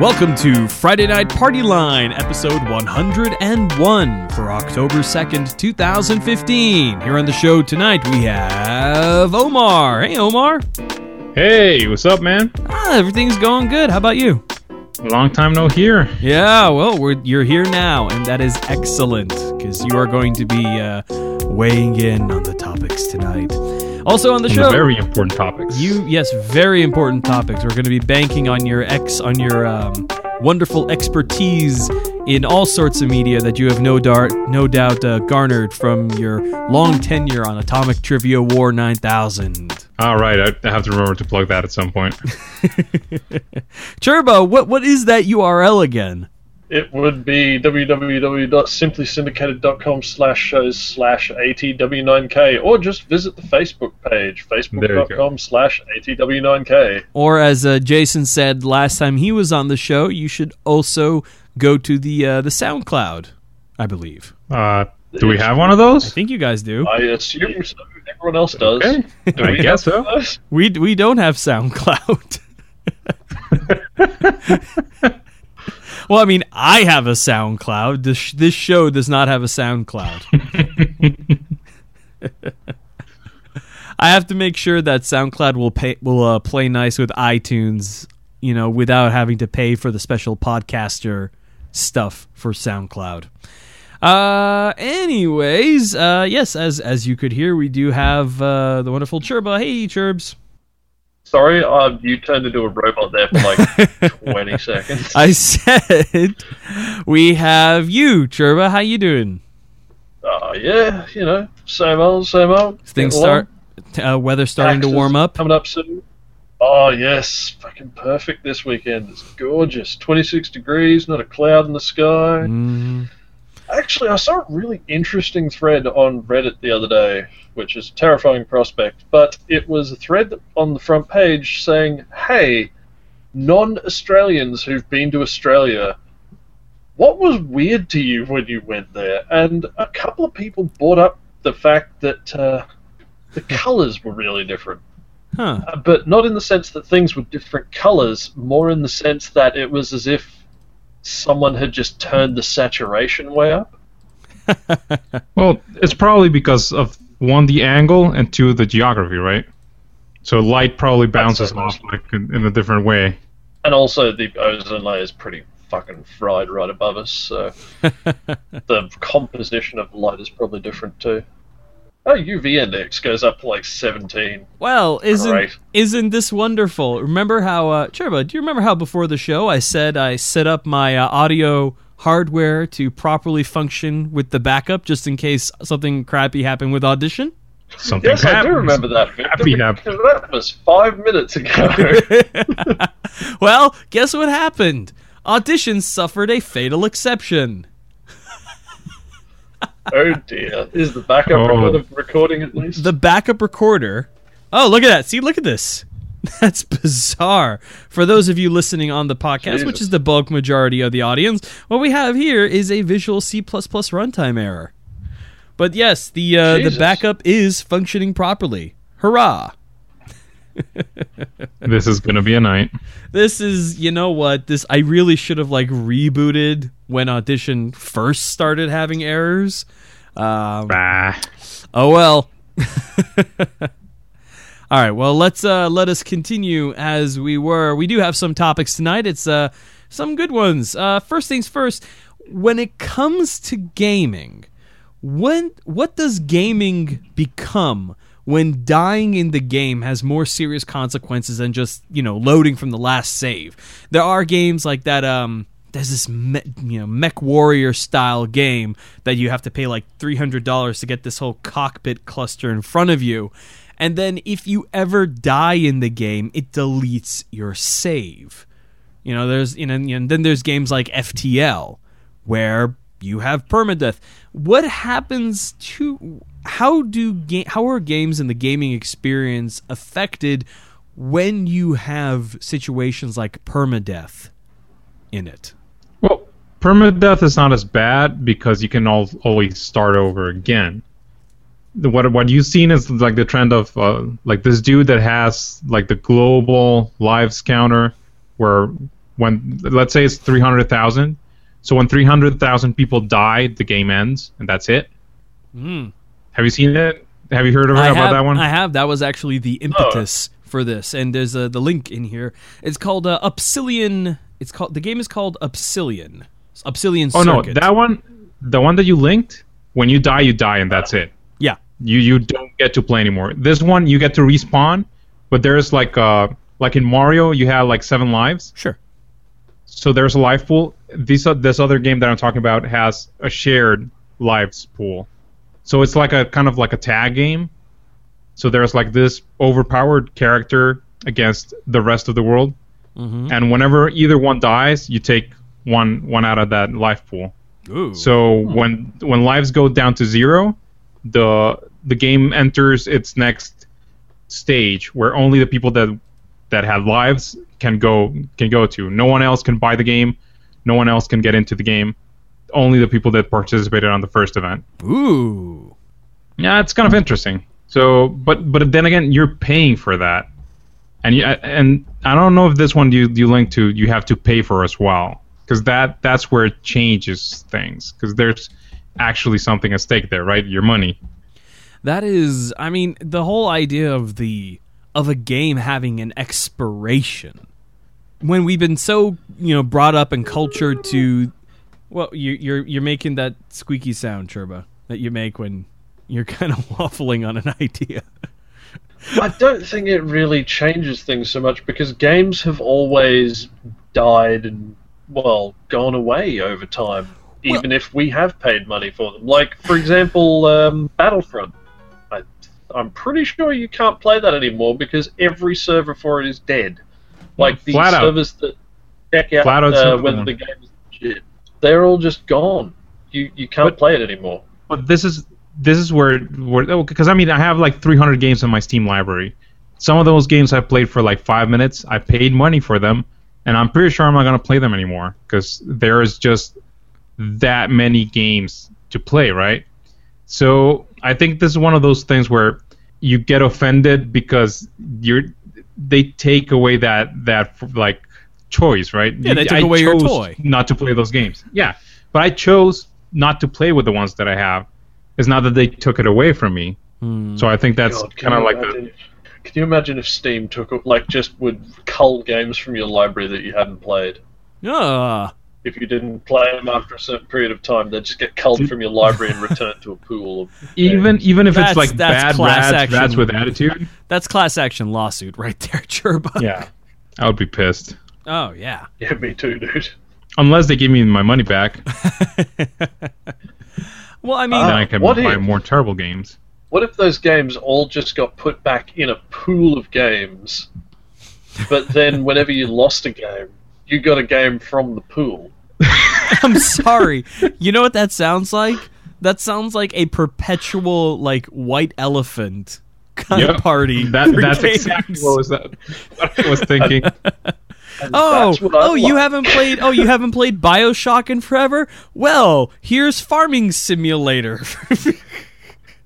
Welcome to Friday Night Party Line, episode 101 for October 2nd, 2015. Here on the show tonight, we have Omar. Hey, Omar. Hey, what's up, man? Ah, everything's going good. How about you? Long time no here. Yeah, well, we're, you're here now, and that is excellent because you are going to be uh, weighing in on the topics tonight. Also on the show, very important topics. You yes, very important topics. We're going to be banking on your ex on your um, wonderful expertise in all sorts of media that you have no doubt no doubt uh, garnered from your long tenure on Atomic Trivia War 9000. All right, I I have to remember to plug that at some point. Turbo, what what is that URL again? It would be www.simplysyndicated.com slash shows slash ATW9K or just visit the Facebook page, There you facebook.com slash ATW9K. Or as uh, Jason said last time he was on the show, you should also go to the uh, the SoundCloud, I believe. Uh, do we have one of those? I think you guys do. I assume so. Everyone else does. Okay, Do I guess so. those? We we don't have SoundCloud. well, I mean, I have a SoundCloud. This this show does not have a SoundCloud. I have to make sure that SoundCloud will pay will uh, play nice with iTunes, you know, without having to pay for the special podcaster stuff for SoundCloud. Uh, anyways, uh, yes, as as you could hear, we do have uh, the wonderful Churba. Hey, Churbs. Sorry, uh, you turned into a robot there for like 20 seconds. I said we have you, Churba. How you doing? Uh, yeah, you know, same old, same old. Things along. start uh, weather starting to Taxes warm up. Coming up soon. Oh yes, fucking perfect this weekend. It's gorgeous. 26 degrees, not a cloud in the sky. Mm, Actually, I saw a really interesting thread on Reddit the other day, which is a terrifying prospect. But it was a thread on the front page saying, "Hey, non-Australians who've been to Australia." What was weird to you when you went there? And a couple of people brought up the fact that uh, the colours were really different. huh. Uh, but not in the sense that things were different colors, more in the sense that it was as if someone had just turned the saturation way up. Well, it's probably because of one the angle and two the geography, right? So light probably bounces off like in, in a different way. And also, the ozone layer is pretty fucking fried right above us, so the composition of light is probably different too. Oh, UV index goes up to like 17. Well, isn't Great. isn't this wonderful? Remember how uh, Churba? Do you remember how before the show I said I set up my uh, audio hardware to properly function with the backup, just in case something crappy happened with audition? Something Yes, I do remember that. Victor, Happy because that was five minutes ago. well, guess what happened? Audition suffered a fatal exception. Oh dear. Is the backup Oh. recorder recording at least? the backup recorder. Oh, look at that. See, look at this. That's bizarre. For those of you listening on the podcast, which is the bulk majority of the audience, what we have here is a Visual C++ runtime error. But yes, the uh, the backup is functioning properly. Hurrah! This is gonna be a night. This is, you know what? This I really should have like rebooted when Audition first started having errors. Um, Ah. Oh well. All right. Well, let's uh, let us continue as we were. We do have some topics tonight. It's uh, some good ones. Uh, first things first. When it comes to gaming, when what does gaming become when dying in the game has more serious consequences than just you know loading from the last save? There are games like that. Um, there's this me, you know mech warrior style game that you have to pay like three hundred dollars to get this whole cockpit cluster in front of you, and then if you ever die in the game, it deletes your save. You know, there's you know, and then there's games like FTL where you have permadeath. What happens to how do ga- how are games and the gaming experience affected when you have situations like permadeath in it? Well, permadeath is not as bad because you can al- always start over again. What what you've seen is like the trend of uh, like this dude that has like the global lives counter, where when let's say it's three hundred thousand. So when three hundred thousand people die, the game ends, and that's it. Mm. Have you seen it? Have you heard about that one? I have. That was actually the impetus for this, and there's uh, the link in here. It's called uh, Upsilon. It's called the game is called Upsilon. Upsilon oh no, that one, the one that you linked. When you die, you die, and that's it. yeah. You you don't get to play anymore. This one, you get to respawn, but there's like uh like in Mario, you have like seven lives. Sure. So there's a life pool. This uh, this other game that I'm talking about has a shared lives pool. So it's like a kind of like a tag game. So there's like this overpowered character against the rest of the world, Mm-hmm. and whenever either one dies, you take one one out of that life pool. Ooh. So when when lives go down to zero, the the game enters its next stage where only the people that that had lives can go can go to. No one else can buy the game. No one else can get into the game. Only the people that participated on the first event. Ooh. Yeah, it's kind of interesting. So, but but then again, you're paying for that, and you, and I don't know if this one you you link to you have to pay for as well, because that that's where it changes things, because there's actually something at stake there, right? Your money. That is, I mean, the whole idea of the of a game having an expiration. When we've been so you know brought up and cultured to, well, you, you're you're making that squeaky sound, Churba, that you make when you're kind of waffling on an idea. I don't think it really changes things so much because games have always died and well gone away over time, even if we have paid money for them. Like for example, um, Battlefront. I, I'm pretty sure you can't play that anymore because every server for it is dead. Like the Flat out. that check out out uh, whether the game is legit, they're all just gone. You you can't But- play it anymore. But this is this is where where oh, because I mean I have like 300 games in my Steam library. Some of those games I played for like five minutes. I paid money for them, and I'm pretty sure I'm not gonna play them anymore because there is just that many games to play, right? So I think this is one of those things where you get offended because you're they take away that that like choice, right? Yeah, they You- took I away your toy. Not to play those games. Yeah, but I chose not to play with the ones that I have. It's not that they took it away from me. So I think that's kind of you like the Can you imagine if Steam took like just would cull games from your library that you hadn't played? Ah, If you didn't play them after a certain period of time, they'd just get culled from your library and returned to a pool of even even if That's- it's like that's bad class rats, action. rats with attitude. that's class action lawsuit right there, Churba. Yeah, I would be pissed Oh yeah. Yeah, me too, dude. unless they give me my money back. Well, I mean, then Uh, I can what buy if- more terrible games. What if those games all just got put back in a pool of games, but then whenever you lost a game, you got a game from the pool? I'm sorry. You know what that sounds like? That sounds like a perpetual like white elephant kind Yep. of party. That that's games. exactly what was that what I was thinking. And Oh, that's what I oh, you haven't played. Oh, you haven't played Bioshock in forever. Well, here's Farming Simulator. Hey,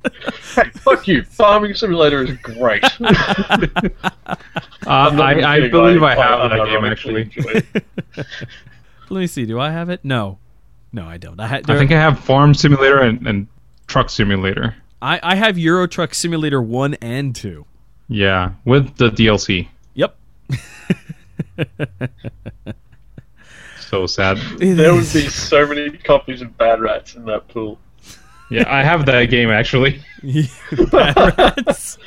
fuck you. Farming Simulator is great. Uh, I'm I, I believe I quite have that game actually. Let me see. Do I have it? No, no, I don't. I, ha- I think I have Farm Simulator and, and Truck Simulator. I, I have Euro Truck Simulator one and two. Yeah, with the DLC. Yep. So sad. There would be so many copies of Bad Rats in that pool. Yeah, I have that game actually. Bad Rats.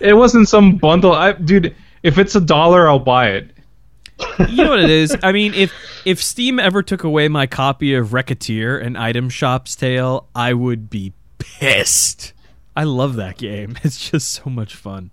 It wasn't some bundle. I, dude, if it's a dollar, I'll buy it. you know what it is? I mean, if if Steam ever took away my copy of Recettear and Item Shop's Tale, I would be pissed. I love that game. It's just so much fun.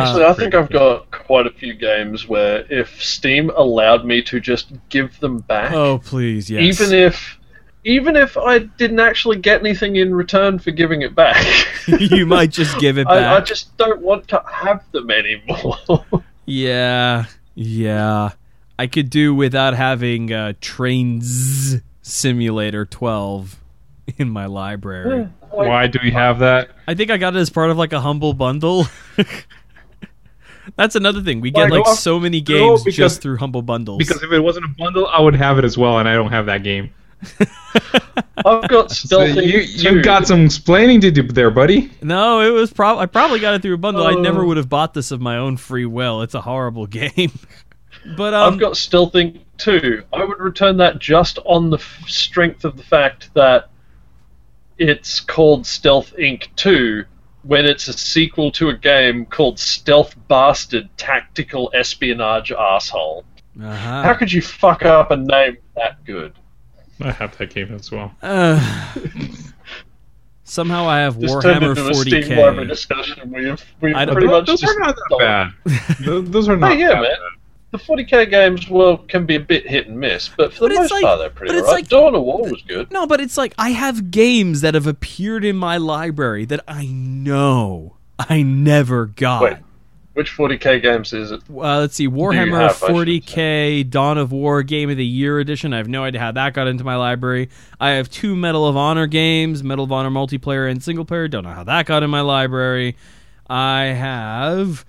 Actually, I think I've got quite a few games where if Steam allowed me to just give them back, Oh, please, yes. even if even if I didn't actually get anything in return for giving it back, you might just give it back. I, I just don't want to have them anymore. Yeah, yeah. I could do without having uh, Trains Simulator 12 in my library. Why do we have that? I think I got it as part of like a humble bundle. That's another thing. We get Like, like so many games because- just through humble bundles. Because if it wasn't a bundle, I would have it as well, and I don't have that game. I've got So Stealth you Inc. you 2. got some explaining to do there, buddy. no, it was probably I probably got it through a bundle. I never Oh. would have bought this of my own free will. It's a horrible game. but um, I've got Stealth Inc. 2. I would return that just on the f- strength of the fact that it's called Stealth Inc. 2 when it's a sequel to a game called Stealth Bastard Tactical Espionage Asshole. uh-huh. How could you fuck up a name that good? I have that game as well. Uh, somehow I have Just turned Warhammer into a Steam Library 40k. discussion. We've, we've I don't- pretty much those just are not that bad. those, those are not Hey, yeah, that man. The 40k games, well, can be a bit hit and miss, but for But the most like- part, they're pretty but it's alright. like- Dawn of War was good. No, but it's like I have games that have appeared in my library that I know I never got. Wait. Which 40k games is it? Uh, let's see, Warhammer have, 40k Dawn of War Game of the Year edition. I have no idea how that got into my library. I have two Medal of Honor games, Medal of Honor multiplayer and single player. Don't know how that got in my library. I have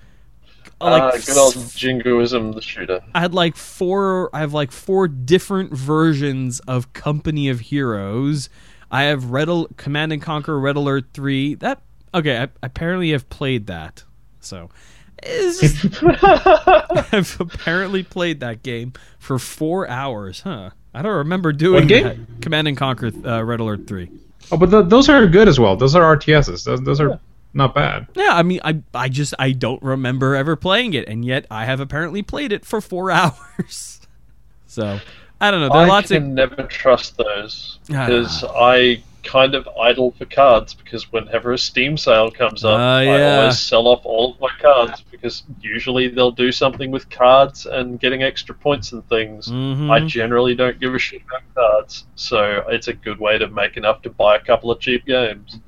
like ah, good old Jingoism, the shooter. I had like four. I have like four different versions of Company of Heroes. I have Red Al- Command and Conquer Red Alert Three. That okay? I apparently have played that. So just- I've apparently played that game for four hours. Huh? I don't remember doing game? that. Command and Conquer uh, Red Alert Three. Oh, but th those are good as well. Those are RTSs. Those, those are not bad. Yeah, I mean, I I just I don't remember ever playing it, and yet I have apparently played it for four hours. So I don't know. There are I lots can of never trust those Ah. because I kind of idle for cards because whenever a Steam sale comes up, Ah, I yeah. always sell off all of my cards because usually they'll do something with cards and getting extra points and things. Mhm. I generally don't give a shit about cards, so it's a good way to make enough to buy a couple of cheap games.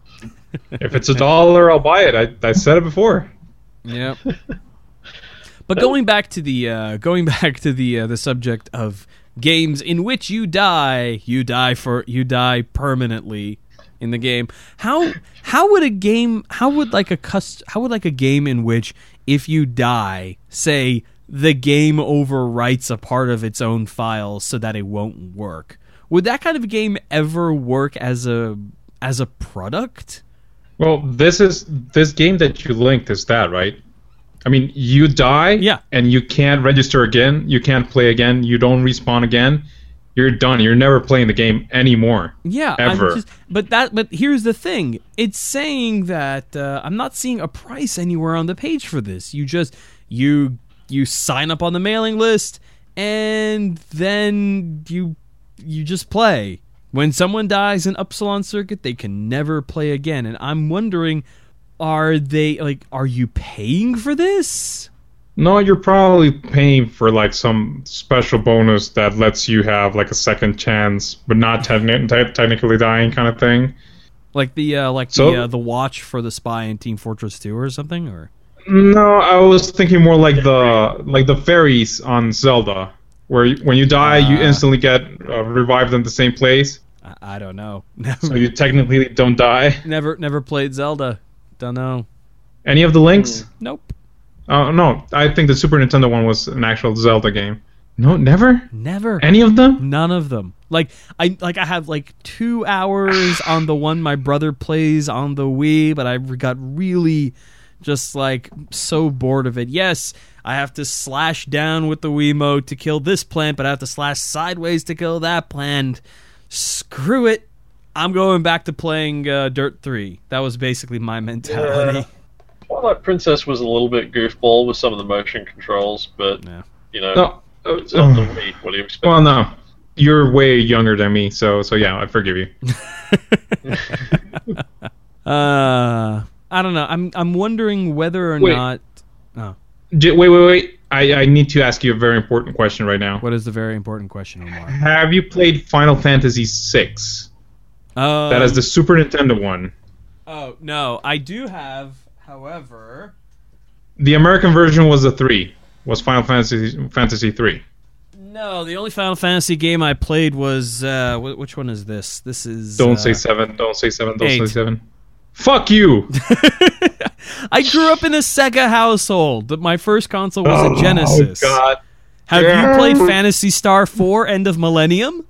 If it's a dollar, I'll buy it. I, I said it before. Yep. but going back to the uh, going back to the uh, the subject of games in which you die, you die for you die permanently in the game. How how would a game how would like a cust how would like a game in which if you die, say the game overwrites a part of its own files so that it won't work. Would that kind of game ever work as a as a product? Well, this is this game that you linked is that right? I mean, you die, Yeah. and you can't register again. You can't play again. You don't respawn again. You're done. You're never playing the game anymore. Yeah, Ever. Just, but that but here's the thing. It's saying that uh, I'm not seeing a price anywhere on the page for this. You just you you sign up on the mailing list and then you you just play. When someone dies in Upsilon Circuit, they can never play again. And I'm wondering, are they like are you paying for this? No, you're probably paying for like some special bonus that lets you have like a second chance, but not techni- te- technically dying kind of thing. Like the uh, like So- the uh, the watch for the spy in Team Fortress 2 or something or No, I was thinking more like the like the fairies on Zelda, where you, when you die, you Ah. instantly get uh, revived in the same place, I, I don't know. so you technically don't die. Never never played Zelda. Don't know. Any of the links? Nope. Uh, no, I think the Super Nintendo one was an actual Zelda game. No, never. Never. Any of them? None of them. Like I like I have like 2 hours on the one my brother plays on the Wii, but I got really just like so bored of it. Yes, I have to slash down with the Wiimote to kill this plant, but I have to slash sideways to kill that plant. Screw it. I'm going back to playing uh, Dirt 3. That was basically my mentality. Yeah. Twilight Princess was a little bit goofball with some of the motion controls, but Yeah. you know, No. it's on the Wii. What do you expect? Well, no. You're way younger than me, so so yeah, I forgive you. Uh, I don't know. I'm I'm wondering whether or Wait. not. Oh, J- wait, wait, wait. I, I need to ask you a very important question right now. what is the very important question, Omar? Have you played Final Fantasy VI? Oh, That is the Super Nintendo one. Oh no, I do have. However, The American version was the three. Was Final Fantasy Fantasy three? no. The only Final Fantasy game I played was uh, which one is this? This is Don't uh, say seven. Don't say seven. Don't eight. say seven. Fuck you. I grew up in a Sega household. That My first console was a Genesis. Oh God. Have Yeah. you played Phantasy Star 4 End of Millennium?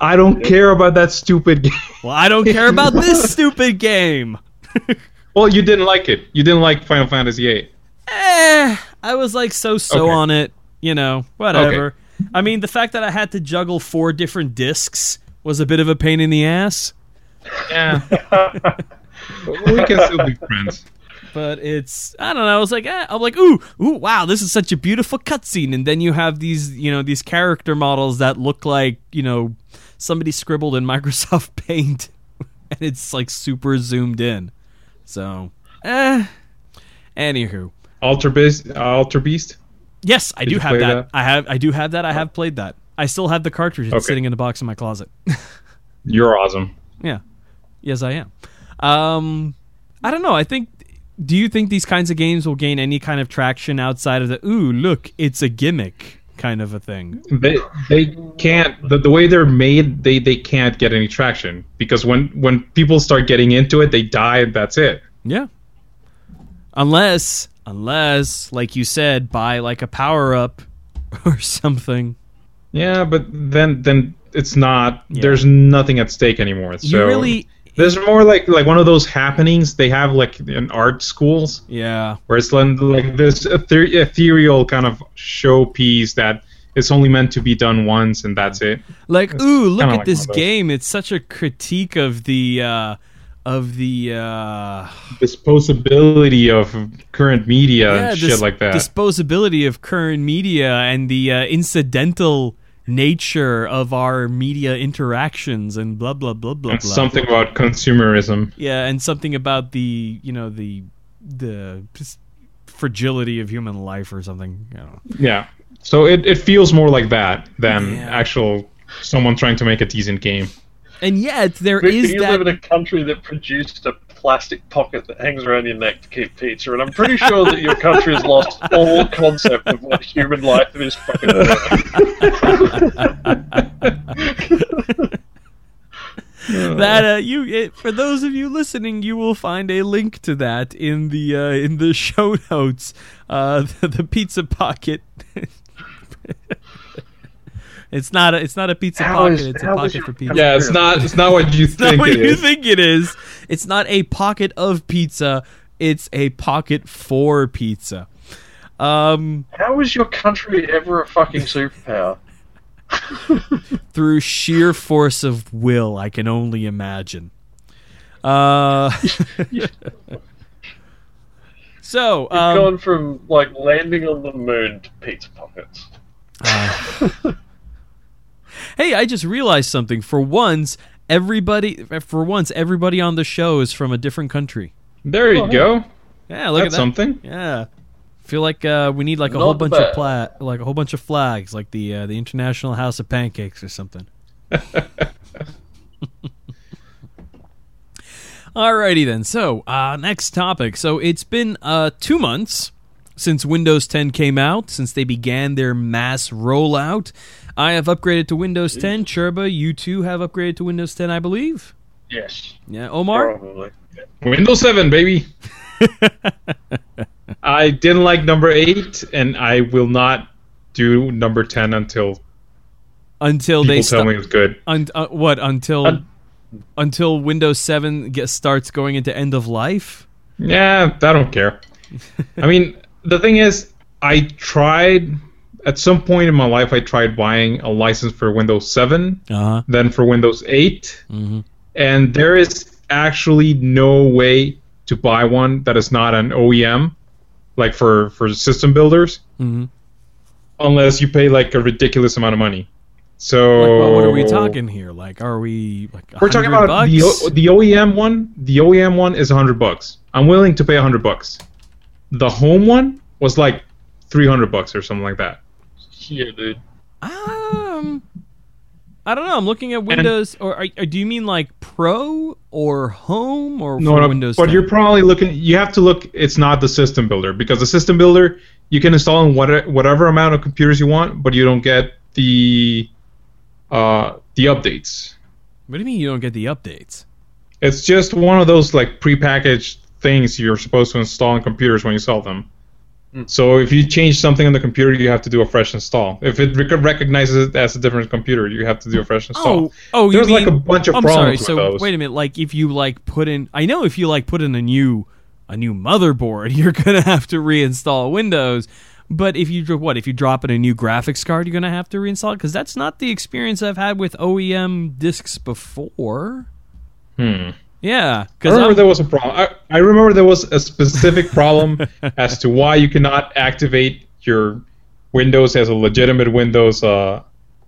I don't care about that stupid game. Well, I don't care about this stupid game. well, you didn't like it. You didn't like Final Fantasy VIII. Eh, I was like so so Okay. on it. You know, whatever. I mean, the fact that I had to juggle four different discs was a bit of a pain in the ass. Yeah. We can still be friends. but it's I don't know. I was like, eh, I'm like, ooh, ooh, wow, this is such a beautiful cutscene, and then you have these, you know, these character models that look like, you know, somebody scribbled in Microsoft Paint, and it's like super zoomed in. So, eh. Anywho, Altered Beast. Altered Beast. yes, I do have that. that? I have, I do have that. I have played that. I still have the cartridge. It's Okay. sitting in a box in my closet. You're awesome. Yeah. Yes, I am. Um, I don't know. I think. Do you think these kinds of games will gain any kind of traction outside of the "ooh, look, it's a gimmick" kind of a thing? They they can't the, the way they're made. They they can't get any traction because when when people start getting into it, they die. and That's it. Yeah. Unless, unless, like you said, buy like a power up or something. Yeah, but then then it's not. Yeah. There's nothing at stake anymore. So you really, There's more like like one of those happenings they have like in art schools yeah, where it's like like this ether- ethereal kind of showpiece that it's only meant to be done once and that's it. like ooh, look at like this one of those. game. It's such a critique of the, uh of the, uh Disposability of current media yeah, and dis- shit like that. disposability of current media and the uh, incidental nature of our media interactions and blah blah blah blah and blah. something about consumerism. yeah, and something about the you know the the fragility of human life or something. You know. Yeah. So it, it feels more like that than Yeah. actual someone trying to make a decent game. And yet there Victor, is you live in a country that produced a plastic pocket that hangs around your neck to keep pizza, and I'm pretty sure that your country has lost all concept of what human life is fucking worth. that uh, you it, for those of you listening, you will find a link to that in the uh, in the show notes. Uh, the, the pizza pocket. it's not a it's not a pizza How pocket. is- it's a pocket for pizza. Yeah, it's not it's not what you It's not think what it you is. think it is. It's not a pocket of pizza. It's a pocket for pizza. Um, How is your country ever a fucking superpower? through sheer force of will, I can only imagine. Uh, so, um, gone from like landing on the moon to pizza pockets. hey, I just realized something. For once, everybody, for once, everybody on the show is from a different country. There you Oh, go. Yeah, look That's at that. something. Yeah. Feel like uh, we need like a Not whole bunch bad. of pla- like a whole bunch of flags, like the uh, the International House of Pancakes or something. Alrighty then. So uh, next topic. So it's been uh, two months since Windows 10 came out, since they began their mass rollout. I have upgraded to Windows 10. Churba, you too have upgraded to Windows 10, I believe. Yes, Yeah, Omar. probably. Windows 7, baby. I didn't like number 8 and I will not do number 10 until Until people they tell stop. me it's good. Un- uh, what until Un- until Windows 7 get, starts going into end of life? Yeah, I don't care. I mean, the thing is, I tried at some point in my life. I tried buying a license for Windows 7, Uh-huh. then for Windows 8, Mhm. and there is actually no way to buy one that is not an OEM, like for for system builders, Mhm. unless you pay like a ridiculous amount of money. So Like, well, what are we talking here? Like, are we like We're talking about the bucks? O- the OEM one. The OEM one is hundred bucks. I'm willing to pay hundred bucks. The home one was like three hundred bucks or something like that. Yeah, dude. um, I don't know. I'm looking at Windows, or, or, or do you mean like Pro or Home or No, no, Windows? but 10? you're probably looking. You have to look. It's not the system builder because the system builder you can install in what, whatever amount of computers you want, but you don't get the uh, the updates. What do you mean you don't get the updates? It's just one of those like prepackaged things you're supposed to install on computers when you sell them. So if you change something on the computer, you have to do a fresh install. If it rec- recognizes it as a different computer, you have to do a fresh install. Oh, oh, you There's mean, like a bunch of I'm problems sorry. with So those. wait a minute. Like if you like put in, I know if you like put in a new a new motherboard, you're gonna have to reinstall Windows. But if you dro- what if you drop in a new graphics card, you're gonna have to reinstall it because that's not the experience I've had with OEM discs before. Hmm. Yeah, I remember there was a problem. I, I remember there was a specific problem as to why you cannot activate your Windows as a legitimate Windows uh,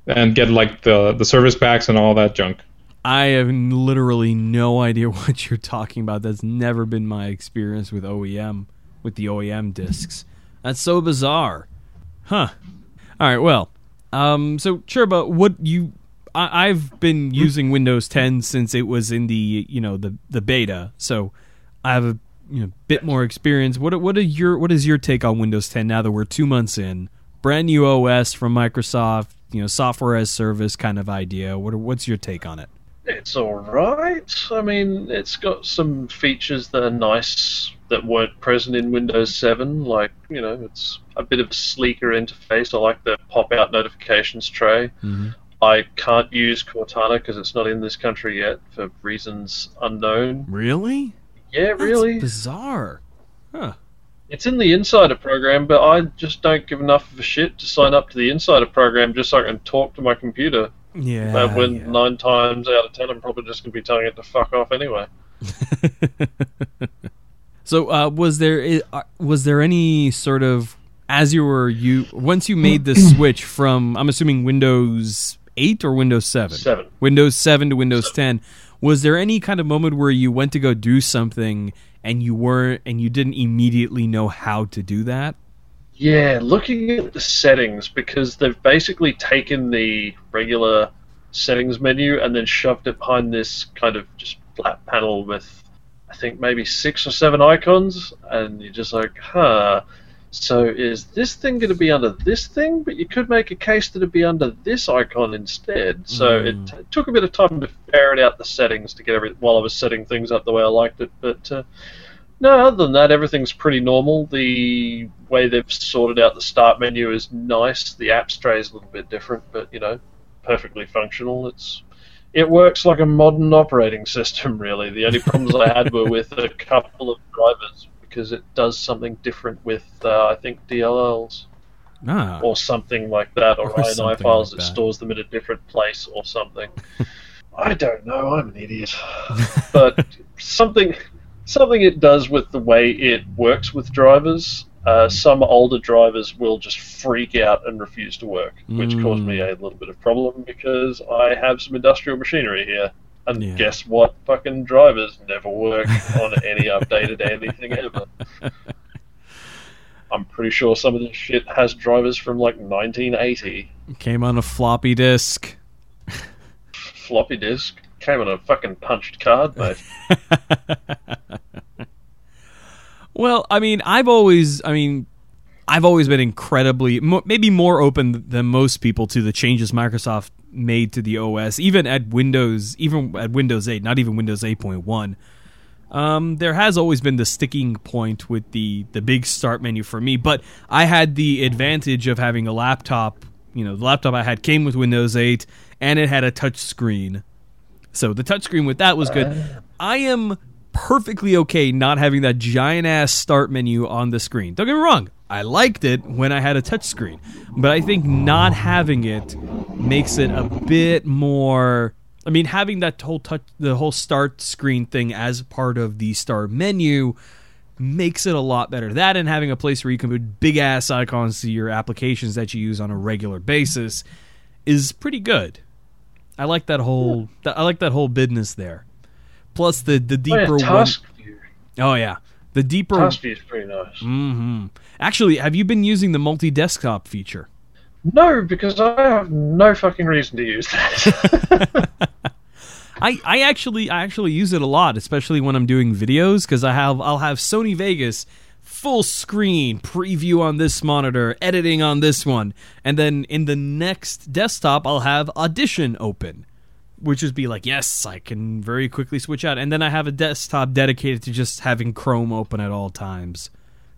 and get like the the service packs and all that junk. I have literally no idea what you're talking about. That's never been my experience with OEM, with the OEM discs. That's so bizarre. Huh. All right, well, um, so Churba, what you, I, I've been using Windows 10 since it was in the, you know, the the beta, so I have a you know bit more experience. What what are your what is your take on Windows 10 now that we're two months in? Brand new OS from Microsoft, you know, software as service kind of idea. What what's your take on it? It's alright. I mean, it's got some features that are nice that weren't present in Windows 7. Like, you know, it's a bit of a sleeker interface. I like the pop out notifications tray. Mhm. I can't use Cortana because it's not in this country yet for reasons unknown. Really? Yeah, That's really? bizarre. Huh. It's in the Insider program, but I just don't give enough of a shit to sign up to the Insider program just so I can talk to my computer. Yeah. uh, when yeah. nine times out of ten, I'm probably just going to be telling it to fuck off anyway. so, uh, was there uh, was there any sort of as you were you once you made the switch from I'm assuming Windows 8 or Windows 7? Seven. Windows 7 to Windows 10. Was there any kind of moment where you went to go do something and you weren't and you didn't immediately know how to do that? Yeah, looking at the settings because they've basically taken the regular settings menu and then shoved it behind this kind of just flat panel with I think maybe six or seven icons, and you're just like, huh. So is this thing going to be under this thing? But you could make a case that it'd be under this icon instead. So it Mm. t- took a bit of time to ferret out the settings to get every while I was setting things up the way I liked it. But uh, no, other than that, everything's pretty normal. The way they've sorted out the start menu is nice. The apps tray is a little bit different, but you know, perfectly functional. It's it works like a modern operating system, really. The only problems I had were with a couple of drivers because it does something different with uh, I think DLLs Ah. or something like that, or, Or INI files like that. stores them in a different place or something. I don't know. I'm an idiot, but something something it does with the way it works with drivers. Uh, some older drivers will just freak out and refuse to work, which caused me a little bit of problem because I have some industrial machinery here. And Yeah. guess what? Fucking drivers never work on any updated anything ever. I'm pretty sure some of this shit has drivers from like 1980. Came on a floppy disk. Floppy disk came on a fucking punched card, mate. Well, I mean, I've always, I mean, I've always been incredibly, maybe more open than most people to the changes Microsoft made to the OS, even at Windows, even at Windows 8, not even Windows 8.1. Um, there has always been the sticking point with the the big start menu for me, but I had the advantage of having a laptop. You know, the laptop I had came with Windows 8, and it had a touch screen. So the touchscreen with that was good. I am perfectly okay not having that giant ass start menu on the screen. Don't get me wrong. I liked it when I had a touchscreen, but I think not having it makes it a bit more. I mean, having that whole touch, the whole start screen thing as part of the start menu makes it a lot better. That and having a place where you can put big ass icons to your applications that you use on a regular basis is pretty good. I like that whole. I like that whole business there. Plus the the Oh, deeper one. Oh yeah, the deeper. View is pretty nice. hmm Actually, have you been using the multi desktop feature? No, because I have no fucking reason to use that. I, I actually I actually use it a lot, especially when I'm doing videos because I have I'll have Sony Vegas full screen preview on this monitor, editing on this one, and then in the next desktop I'll have Audition open. Which would be like, yes, I can very quickly switch out, and then I have a desktop dedicated to just having Chrome open at all times.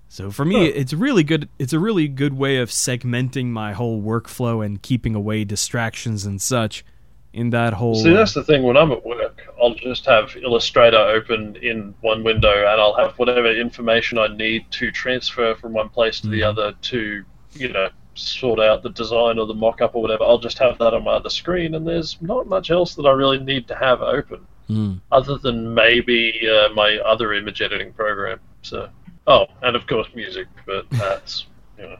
So for me, Huh. it's really good. It's a really good way of segmenting my whole workflow and keeping away distractions and such. In that whole, See, uh, that's the thing. When I'm at work, I'll just have Illustrator open in one window, and I'll have whatever information I need to transfer from one place to the Mhm. other to, you know, sort out the design or the mock-up or whatever. I'll just have that on my other screen, and there's not much else that I really need to have open, mm, other than maybe uh, my other image editing program. So, oh, and of course music, but that's you know,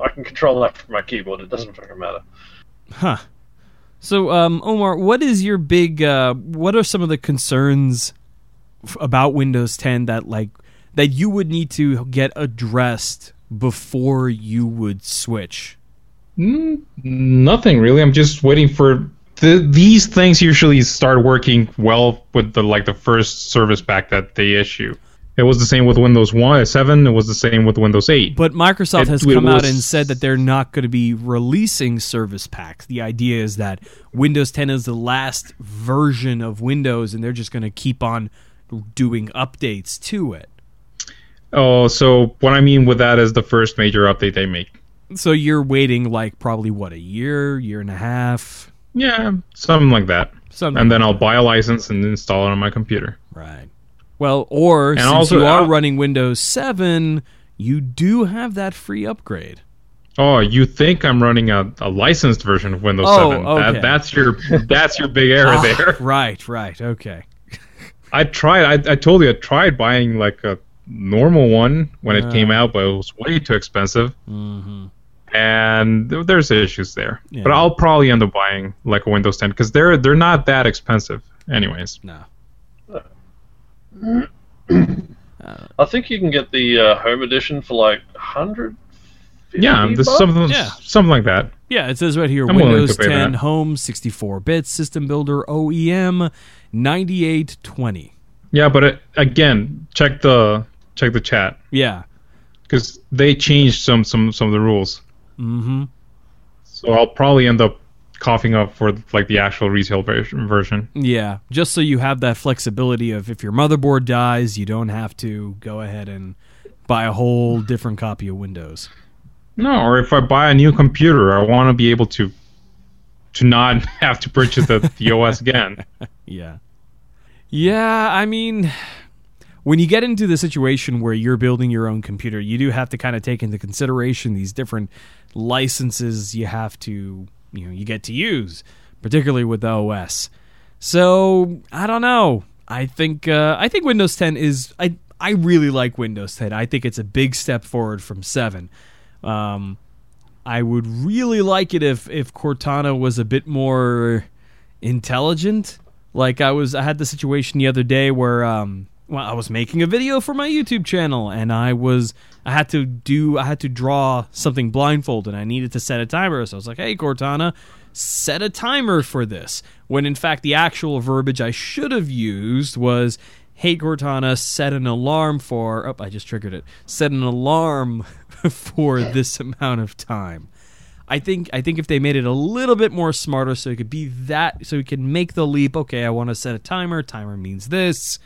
I can control that from my keyboard. It doesn't fucking matter. Huh. So, um, Omar, what is your big? Uh, what are some of the concerns f- about Windows 10 that like that you would need to get addressed before you would switch? Mm, nothing really. I'm just waiting for the, these things. Usually start working well with the like the first service pack that they issue. It was the same with Windows One, Seven. It was the same with Windows Eight. But Microsoft It- has come out and said that they're not going to be releasing service packs. The idea is that Windows 10 is the last version of Windows, and they're just going to keep on doing updates to it. Oh, so what I mean with that is the first major update they make. So you're waiting like probably what a year, year and a half, Yeah, something like that. something. And then I'll buy a license and install it on my computer. Right. Well, or since also, you are uh, running Windows 7, you do have that free upgrade. Oh, you think I'm running a, a licensed version of Windows Oh, 7? okay. That, that's your that's your big error Ah, there. Right, right. Okay. I tried. I, I told you I tried buying like a normal one when it Uh. came out, but it was way too expensive, hmm and there- there's issues there. Yeah. But I'll probably end up buying like a Windows 10 because they're they're not that expensive, anyways. No. I think you can get the uh, home edition for like hundred. Yeah, this is something Yeah. something like that. Yeah, it says right here I'm Windows 10 that. Home 64 bit System Builder OEM 9820. Yeah, but it, again, check the check the chat Yeah. because they changed some some some of the rules. Mm-hmm. So I'll probably end up coughing up for like the actual retail version. version. Yeah, just so you have that flexibility of if your motherboard dies, you don't have to go ahead and buy a whole different copy of Windows. No, or if I buy a new computer, I want to be able to to not have to purchase the, the OS again. Yeah. Yeah, I mean, when you get into the situation where you're building your own computer, you do have to kind of take into consideration these different licenses you have to, you know, you get to use, particularly with the OS. So, I don't know. I think uh, I think Windows 10 is I I really like Windows 10. I think it's a big step forward from 7. Um, I would really like it if if Cortana was a bit more intelligent. Like I was, I had the situation the other day where, um, well, I was making a video for my YouTube channel, and I was, I had to do, I had to draw something blindfolded, and I needed to set a timer. So I was like, "Hey, Cortana, set a timer for this." When in fact, the actual verbiage I should have used was, "Hey, Cortana, set an alarm for." Oh, I just triggered it. Set an alarm for this amount of time. I think I think if they made it a little bit more smarter, so it could be that, so we can make the leap. Okay, I want to set a timer. Timer means this.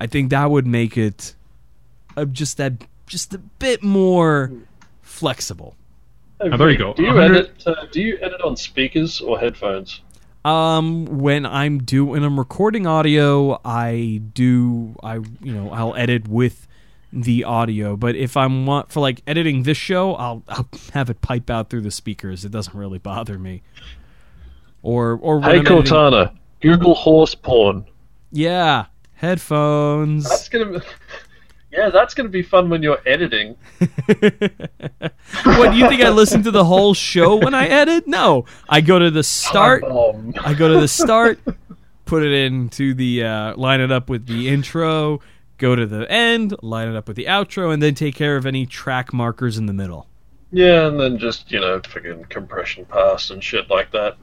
I think that would make it uh, just that just a bit more flexible. Oh, there you go. Do you 100 edit? Uh, do you edit on speakers or headphones? Um, when I'm do when I'm recording audio, I do I you know I'll edit with the audio. But if I'm want for like editing this show, I'll I'll have it pipe out through the speakers. It doesn't really bother me. Or or when Hey I'm editing- Cortana, Google horse porn. Yeah, headphones. That's gonna. Be, yeah, that's gonna be fun when you're editing. what do you think? I listen to the whole show when I edit? No, I go to the start. Um, I go to the start, put it into the uh, line it up with the intro, go to the end, line it up with the outro, and then take care of any track markers in the middle. yeah, and then just you know, freaking compression pass and shit like that.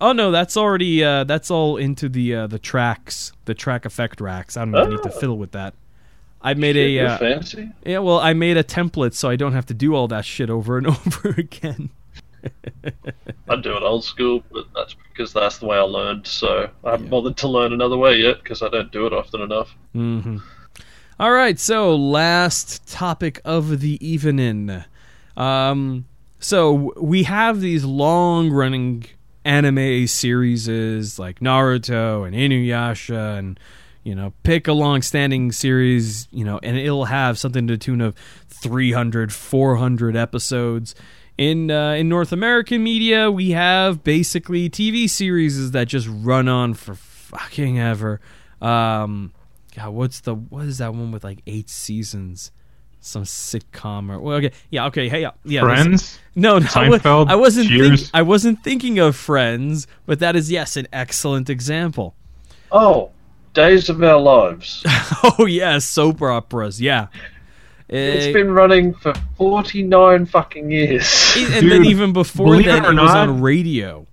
Oh no, that's already uh, that's all into the uh, the tracks, the track effect racks. I don't even need to Oh. fiddle with that. I made Shit, a uh, fancy. yeah, well, I made a template so I don't have to do all that shit over and over again. I do it old school, but that's because that's the way I learned. So I haven't bothered to learn another way yet because I don't do it often enough. Mm-hmm. All right, so last topic of the evening. Um, so we have these long-running anime series like Naruto and Inuyasha and you know pick a long-standing series you know and it'll have something to the tune of 300 400 episodes. In uh, in North American media we have basically TV series that just run on for fucking ever. Um God, what's the what is that one with like eight seasons some sitcom or well, okay yeah okay hey yeah, yeah this- Friends. no, no I, Seinfeld, I wasn't. Think, I wasn't thinking of Friends, but that is yes, an excellent example. Oh, Days of Our Lives. oh yes, soap operas. Yeah, It's Eh, been running for 49 fucking years. and then even before believe then, it or it was on radio.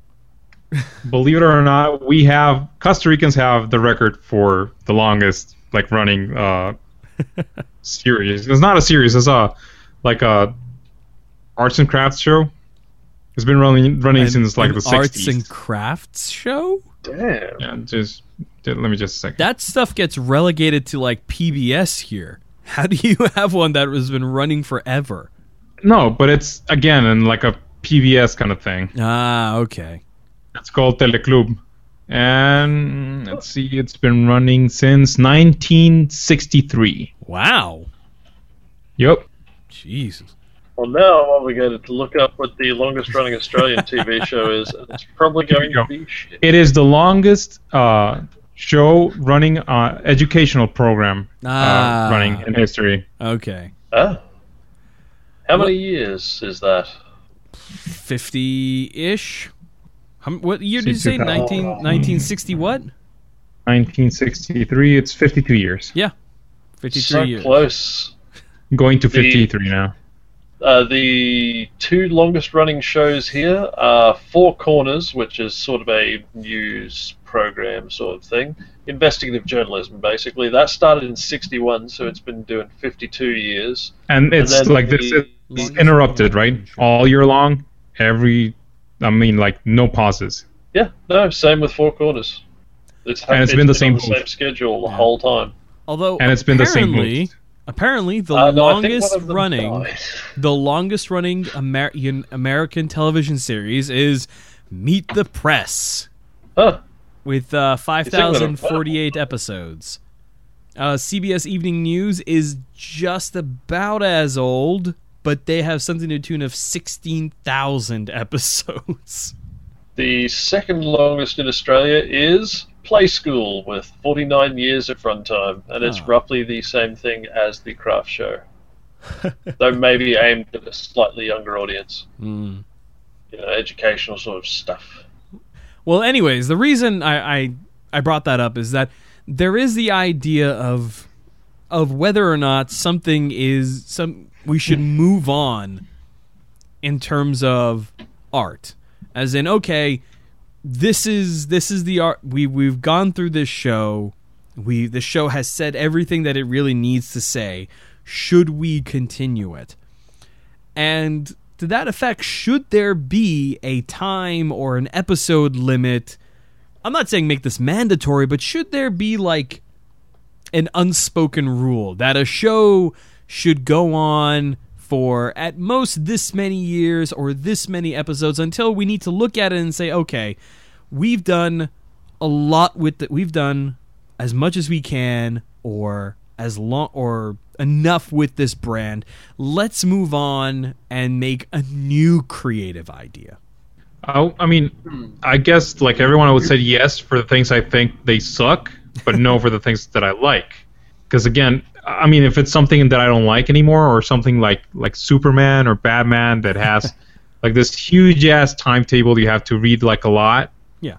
Believe it or not, we have Costa Ricans have the record for the longest like running uh series. It's not a series. It's a like a arts and crafts show. It's been running running An- since like an the arts 60s. and crafts show. Damn. Yeah, just let me just a second. That stuff gets relegated to like PBS here. How do you have one that has been running forever? No, but it's again in like a PBS kind of thing. Ah, okay. It's called Teleclub. And let's see, it's been running since 1963. Wow. Yep. Jesus. Well, now I'm obligated to look up what the longest running Australian TV show is, and it's probably going to go. be shit. It is the longest uh, show running uh, educational program uh, Ah. running in history. Okay. Ah. How many years is that? Fifty-ish. What year did you say? 19, 1960 what? 1963. It's 52 years. Yeah. 53 So years. close. Going to The- 53 now. Uh, the two longest running shows here are Four Corners, which is sort of a news program sort of thing, investigative journalism basically. That started in 61, so it's been doing 52 years. And it's then like this the- is interrupted, right? All year long. Every, I mean, like no pauses. Yeah, no, same with Four Corners. It's, And it's been the same on the same schedule the Yeah. whole time. Although And it's been the same apparently, apparently the Uh, no, longest one of them running, died. the longest running American American television series is Meet the Press Huh. with uh, 5,048 episodes. Uh, CBS Evening News is just about as old, but they have something to the tune of 16,000 episodes. The second longest in Australia is Play School with 49 years of runtime, and it's Oh. roughly the same thing as the Craft Show, though maybe aimed at a slightly younger audience. Hmm. You know, educational sort of stuff. Well, anyways, the reason I, I I brought that up is that there is the idea of of whether or not something is some we should move on in terms of art, as in okay, this is this is the art we we've gone through this show, we the show has said everything that it really needs to say. Should we continue it? And to that effect, should there be a time or an episode limit? I'm not saying make this mandatory, but should there be like an unspoken rule that a show should go on for at most this many years or this many episodes until we need to look at it and say, okay, we've done a lot with that. We've done as much as we can or as long or enough with this brand. Let's move on and make a new creative idea. I, I mean, I guess like everyone, I would say yes for the things I think they suck, but no for the things that I like. Because again, I mean, if it's something that I don't like anymore, or something like like Superman or Batman that has like this huge ass timetable you have to read like a lot. Yeah.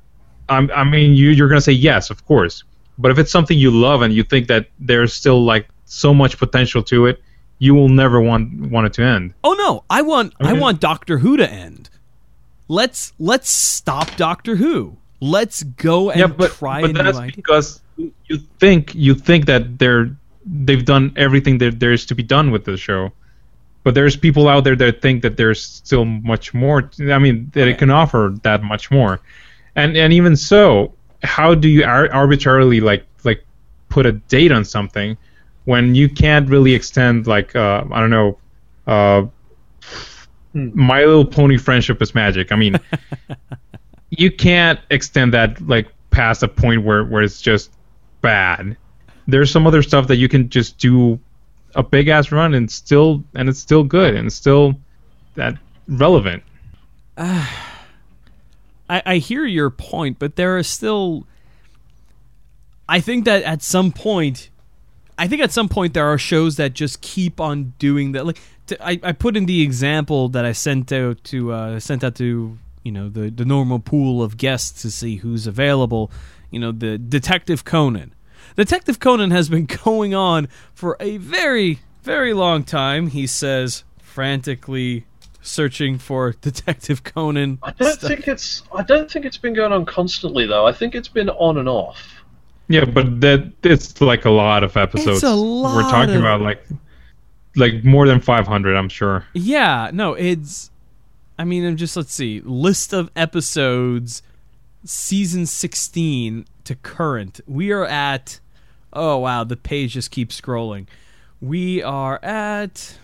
I'm, I mean, you you're gonna say yes, of course. But if it's something you love and you think that there's still like so much potential to it, you will never want want it to end. Oh no, I want I Okay. want Doctor Who to end. Let's let's stop Doctor Who. Let's go and yeah, but, try but a new that's idea. because you think you think that they're they've done everything that there is to be done with the show. But there's people out there that think that there's still much more. I mean, that it can offer that much more, and and even so, how do you ar- arbitrarily like like put a date on something when you can't really extend like uh, I don't know, uh, My Little Pony friendship is magic. I mean, you can't extend that like past a point where where it's just bad. There's some other stuff that you can just do a big ass run and still and it's still good and still that relevant. I, I hear your point, but there are still. I think that at some point, I think at some point there are shows that just keep on doing that. Like to, I, I put in the example that I sent out to uh, sent out to you know the the normal pool of guests to see who's available. You know the Detective Conan. Detective Conan has been going on for a very very long time. He says frantically searching for Detective Conan. I don't stuff. think it's. I don't think it's been going on constantly though. I think it's been on and off. Yeah, but that it's like a lot of episodes. It's a lot We're talking of- about like like more than 500, I'm sure. Yeah, no, it's. I mean, I'm just let's see list of episodes, season 16 to current. We are at. Oh wow, the page just keeps scrolling. We are at.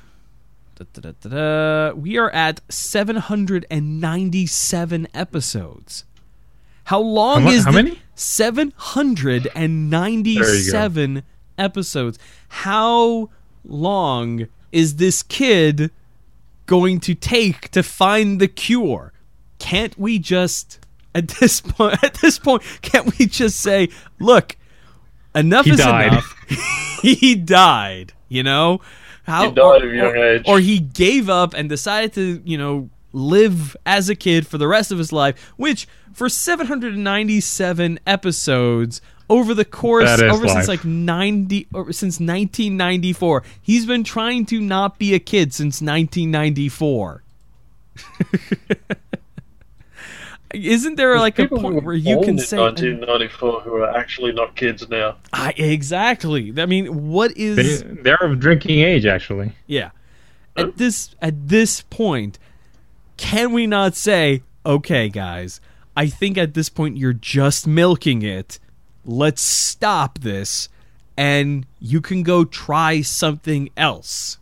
da, da, da, we are at 797 episodes. How long How mu- is how the- many? 797 episodes. How long is this kid going to take to find the cure? Can't we just at this point at this point can't we just say, look, enough He is died. enough. he died, you know? How He died at a young age. or he gave up and decided to, you know, live as a kid for the rest of his life, which for 797 episodes over the course That is over since like 90 or since 1994, he's been trying to not be a kid since 1994. Isn't there like a People who point were where you born can in say 1994 who are actually not kids now. I, exactly? I mean, what is they, they're of drinking age, actually. Yeah. At this at this point, can we not say, okay, guys, I think at this point you're just milking it. Let's stop this and you can go try something else.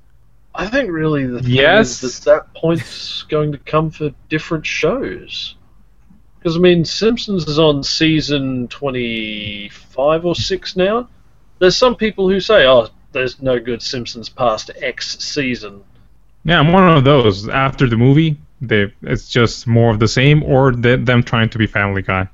I think really the thing Yes. is that that point's going to come for different shows. Because I mean, Simpsons is on season twenty-five or six now. There's some people who say, "Oh, there's no good Simpsons past X season." Yeah, I'm one of those. After the movie, they it's just more of the same, or the, them trying to be Family Guy.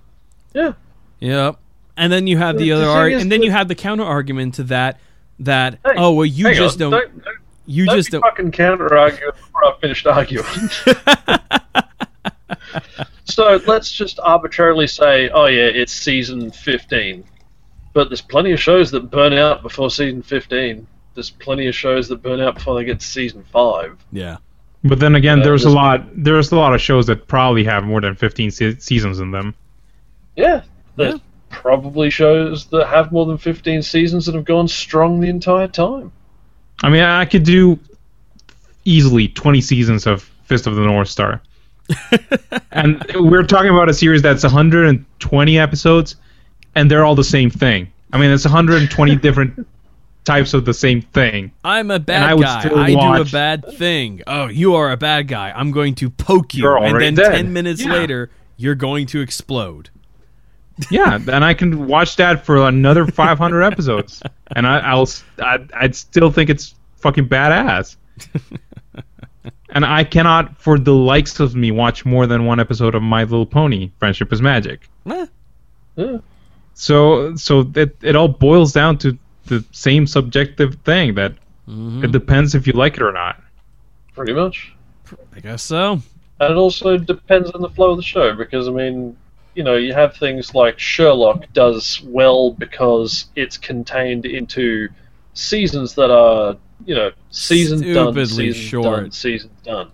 Yeah, Yeah. And then you have the, The- the other thing arg- and then that- you have the counter argument to that that Hey, oh well you just on, don't, don't, don't, you don't just be don't fucking counter argue before I finished arguing. so let's just arbitrarily say, oh yeah, it's season fifteen, but there's plenty of shows that burn out before season fifteen. There's plenty of shows that burn out before they get to season five. Yeah. But then again, Yeah, there's a lot. There's a lot of shows that probably have more than 15 se- seasons in them. Yeah, there's Yeah. probably shows that have more than fifteen seasons that have gone strong the entire time. I mean, I could do easily 20 seasons of Fist of the North Star. And we're talking about a series that's 120 episodes, and they're all the same thing. I mean, it's 120 different types of the same thing. I'm a bad would guy. still I do a bad thing. Oh, you are a bad guy. I'm going to poke you. You're and then dead. 10 minutes Yeah. later, you're going to explode. Yeah, and I can watch that for another 500 episodes, and I, I'll I'd, I'd still think it's fucking badass. and I cannot, for the likes of me, watch more than one episode of My Little Pony: Friendship is Magic. Eh, Yeah. So, so it it all boils down to the same subjective thing that it depends if you like it or not. Pretty much. I guess so. And it also depends on the flow of the show because I mean, you know, you have things like Sherlock does well because it's contained into seasons that are, you know, season done, season short. done, season done.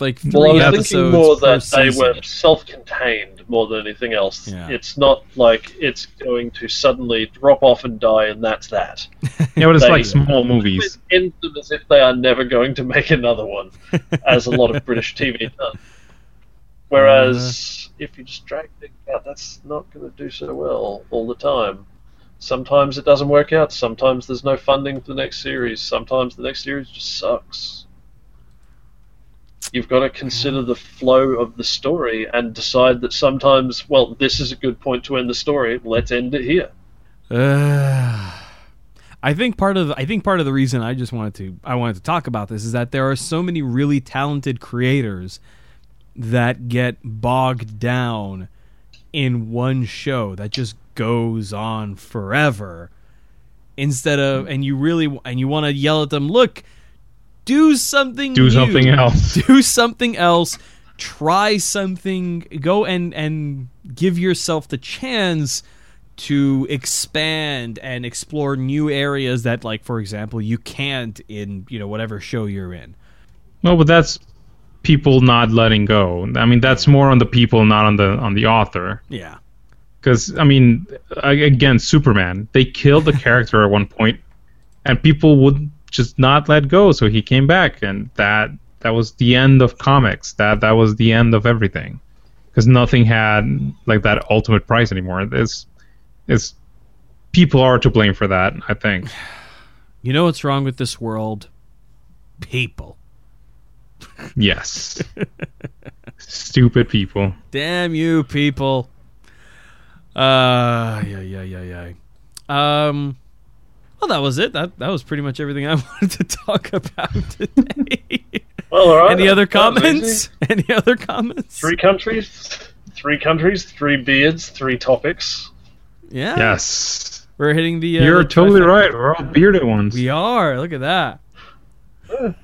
Like three Well, I was episodes thinking more per that they were self-contained more than anything else. Yeah. It's not like it's going to suddenly drop off and die, and that's that. Yeah, but it's They- like small movies. End them as if they are never going to make another one, as a lot of British TV does. Whereas uh. if you just drag things out, that's not going to do so well all the time. Sometimes it doesn't work out. Sometimes there's no funding for the next series. Sometimes the next series just sucks. You've got to consider the flow of the story and decide that sometimes, well, this is a good point to end the story. Let's end it here. Uh, I think part of I think part of the reason I just wanted to I wanted to talk about this is that there are so many really talented creators that get bogged down in one show that just goes on forever instead of and you really and you want to yell at them look do something Do new. something else. do something else try something go and and give yourself the chance to expand and explore new areas that like for example you can't in you know whatever show you're in No, but that's people not letting go. I mean, that's more on the people, not on the on the author. yeah Because I mean, again, Superman. They killed the character at one point, and people would just not let go. So he came back, and that that was the end of comics. That that was the end of everything. Because nothing had like that ultimate price anymore. It's it's people are to blame for that. I think. you know what's wrong with this world people Yes. Stupid people. damn you people uh yeah yeah yeah yeah um well that was it that that was pretty much everything i wanted to talk about today Well, all right. any other comments any other comments Three countries, three countries, three beards, three topics. yeah Yes. we're hitting the uh, You're the totally trifecta. right. We're all bearded ones. We are. Look at that.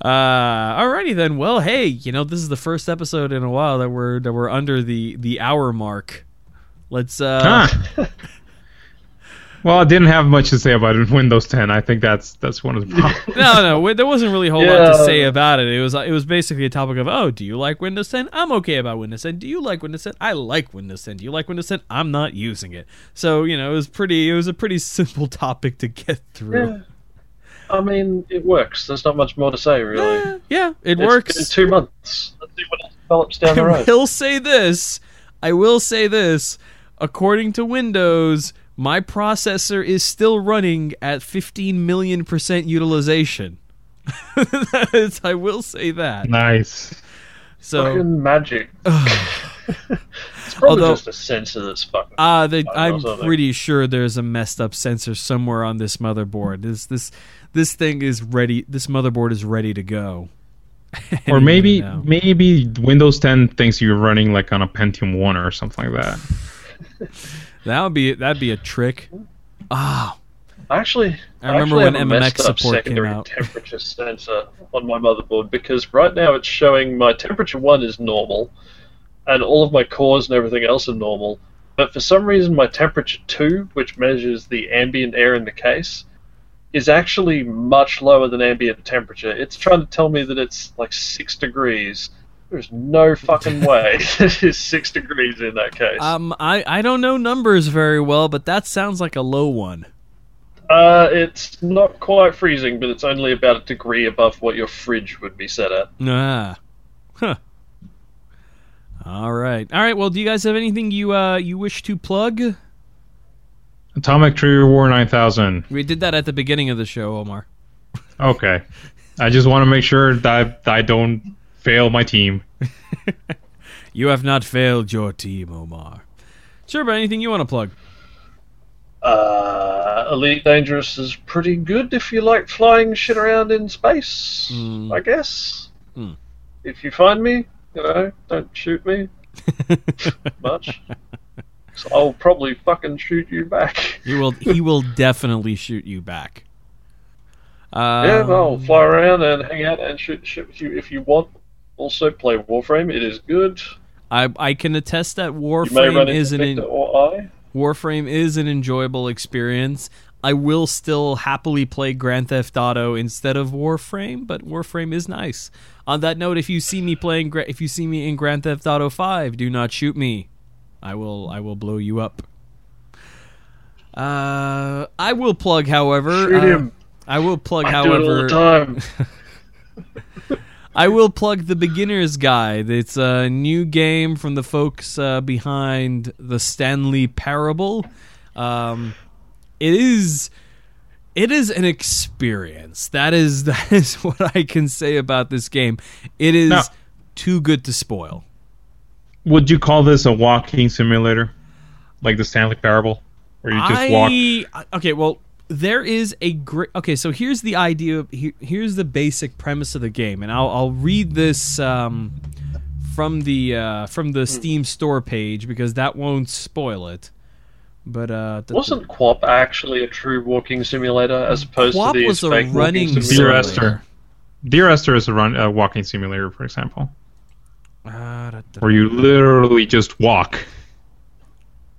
uh, alrighty then. Well, hey, you know this is the first episode in a while that we're that we're under the the hour mark. Let's uh, Huh. well, I didn't have much to say about it. Windows 10. I think that's that's one of the problems. no, no, wait, there wasn't really a whole lot to say about it. It was it was basically a topic of, oh, do you like Windows 10? I'm okay about Windows 10. Do you like Windows 10? I like Windows 10. Do you like Windows 10? I'm not using it. So you know, it was pretty. It was a pretty simple topic to get through. Yeah. I mean, it works. There's not much more to say, really. Eh, yeah, it It's works. been two months. Let's see what else develops down the I road. will say this. I will say this. According to Windows, my processor is still running at 15 million percent utilization. That's- I will say that. nice. So, Fucking magic. it's probably Although- just a sensor that's fucking. uh, they, I I'm pretty sure there's a messed up sensor somewhere on this motherboard. This this this thing is ready. This motherboard is ready to go. Or maybe maybe Windows 10 thinks you're running like on a Pentium 1 or something like that. that would be that'd be a trick. Ah, Actually, I remember actually when have a MMX messed up support came out. temperature sensor on my motherboard because right now it's showing my temperature one is normal, and all of my cores and everything else are normal. But for some reason, my temperature two, which measures the ambient air in the case, is actually much lower than ambient temperature. It's trying to tell me that it's like six degrees. There's no fucking way it is six degrees in that case. Um, I, I don't know numbers very well, but that sounds like a low one. Uh, it's not quite freezing, but it's only about a degree above what your fridge would be set at. Ah, huh. All right, all right. Well, do you guys have anything you uh you wish to plug? Atomic Trigger War 9000. We did that at the beginning of the show, Omar. Okay. I just want to make sure that I don't fail my team. You have not failed your team, Omar. Sure, but anything you want to plug? Uh, Elite Dangerous is pretty good if you like flying shit around in space, Mm. I guess. Hmm. If you find me, you know, don't shoot me much. 'Cause I'll probably fucking shoot you back. He will. he will definitely shoot you back. Um, yeah, I'll fly around and hang out and shoot shit with you if you want. Also, play Warframe. It is good. I I can attest that You may run Warframe is an Victor or I. Warframe is an enjoyable experience. I will still happily play Grand Theft Auto instead of Warframe, but Warframe is nice. On that note, if you see me playing, if you see me in Grand Theft Auto Five, do not shoot me. I will, I will blow you up. Uh, I will plug, however. Shoot uh, him. I will plug, I do it all however. the time. I will plug the beginner's guide. It's a new game from the folks uh, behind the Stanley Parable. Um, it is it is an experience. That is that is what I can say about this game. It is Now- too good to spoil. Would you call this a walking simulator, like the Stanley Parable, where you just walk? Okay, well, there is a great. Okay, so here's the idea. Here, here's the basic premise of the game, and I'll I'll read this um, from the uh, from the Steam store page because that won't spoil it. But uh, the- Wasn't QWOP actually a true walking simulator as opposed QWOP to these was a walking running Dear simulators? simulator. Esther. Dear Esther is a run a walking simulator, for example, Uh, da- da- where you literally just walk.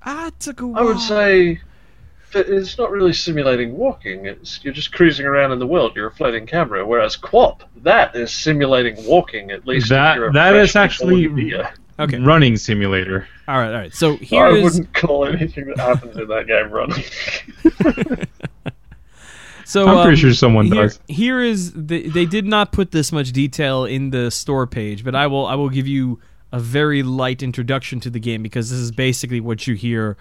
I took a I would say it's not really simulating walking. It's you're just cruising around in the world. You're a floating camera. Whereas QWOP, that is simulating walking. At least if That- you're a that is actually- born deer. Okay. Running simulator. All right, all right. So here I is wouldn't call anything that happens in that game running. so I'm pretty um, sure someone here, does. Here is the, they did not put this much detail in the store page, but I will I will give you a very light introduction to the game because this is basically what you hear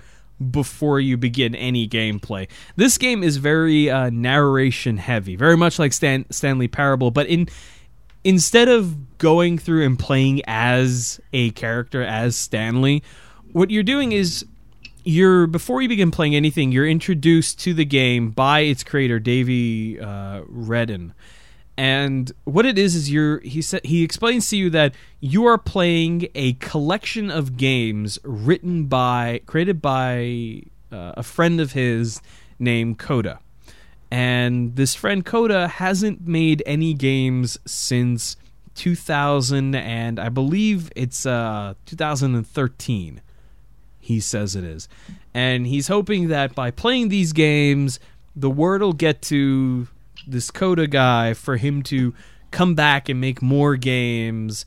before you begin any gameplay. This game is very uh, narration heavy, very much like Stan, Stanley Parable, but in instead of going through and playing as a character as Stanley, what you're doing is you're before you begin playing anything, you're introduced to the game by its creator, Davey uh, Wreden. And what it is is you're he said he explains to you that you are playing a collection of games written by created by uh, a friend of his named Coda. And this friend Coda hasn't made any games since 2000 and I believe it's uh 2013 he says it is. And he's hoping that by playing these games, the word will get to this Coda guy for him to come back and make more games.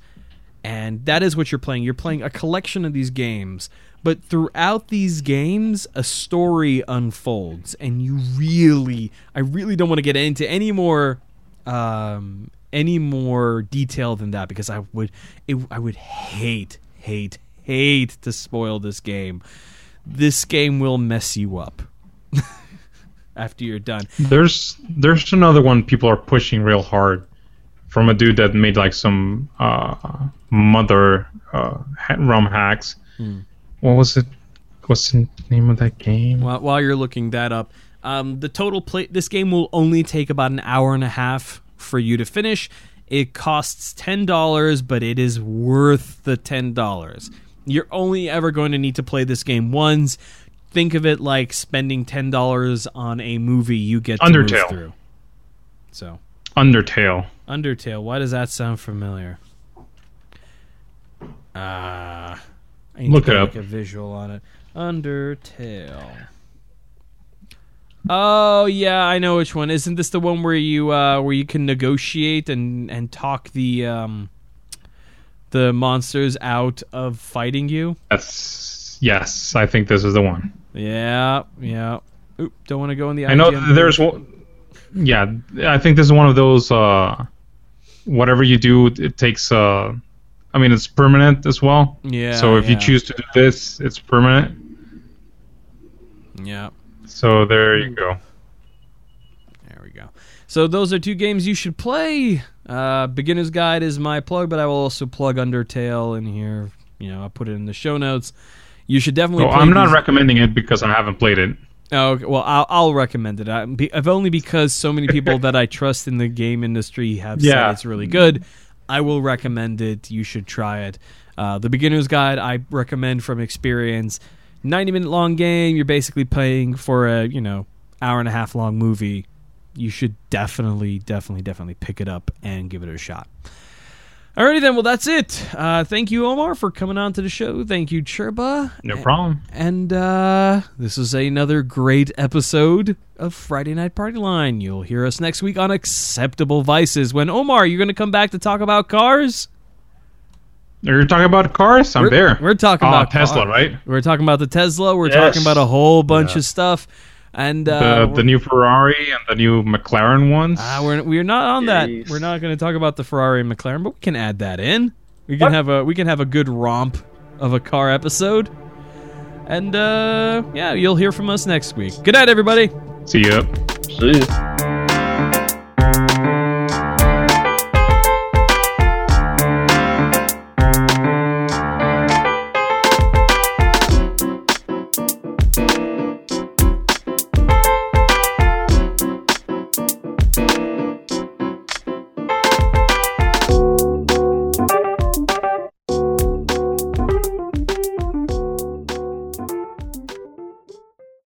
And that is what you're playing. You're playing a collection of these games. But throughout these games, a story unfolds. And you really, I really don't want to get into any more. Um, any more detail than that because I would it, I would hate hate hate to spoil this game. This game will mess you up after you're done. There's there's another one people are pushing real hard from a dude that made like some uh, mother uh, ROM hacks. Hmm. What was it? What's the name of that game? While, while you're looking that up, um, the total play this game will only take about an hour and a half for you to finish. It costs ten dollars, but it is worth the ten dollars. You're only ever going to need to play this game once. Think of it like spending ten dollars on a movie you get to move Undertale. through. So Undertale. Undertale. Why does that sound familiar? Ah, I need Look to it up. like a visual on it. Undertale. Oh yeah, I know which one. Isn't this the one where you uh, where you can negotiate and and talk the um, the monsters out of fighting you? That's yes. I think this is the one. Yeah, yeah. Oop, don't want to go in the. I know IGN there's one. Yeah, I think this is one of those. Uh, whatever you do, it takes. Uh, I mean, it's permanent as well. Yeah. so if you choose to do this, it's permanent. yeah. So there you go. There we go. So those are two games you should play. Uh, Beginner's Guide is my plug, but I will also plug Undertale in here. You know, I'll put it in the show notes. You should definitely. Play I'm not these- recommending it because I haven't played it. Oh, okay. Well, I'll, I'll recommend it. I, be, if only because so many people that I trust in the game industry have Yeah. said it's really good. I will recommend it. You should try it. Uh, the Beginner's Guide I recommend from experience. 90 minute long game. You're basically playing for a you know hour and a half long movie. You should definitely, definitely, definitely pick it up and give it a shot. Alrighty then. Well, that's it. Uh, thank you, Omar, for coming on to the show. Thank you, Churba. No problem. And uh, this is another great episode of Friday Night Party Line. You'll hear us next week on Acceptable Vices. When Omar, you're going to come back to talk about cars. You're talking about cars? I'm We're, there. We're talking Oh, about Tesla, car- right? We're talking about the Tesla. We're Yes. talking about a whole bunch Yeah. of stuff. And The uh, the new Ferrari and the new McLaren ones. Uh, we're we're not on that. We're not going to talk about the Ferrari and McLaren, but we can add that in. We can What? have a we can have a good romp of a car episode. And uh yeah, you'll hear from us next week. Good night everybody. See ya. See ya.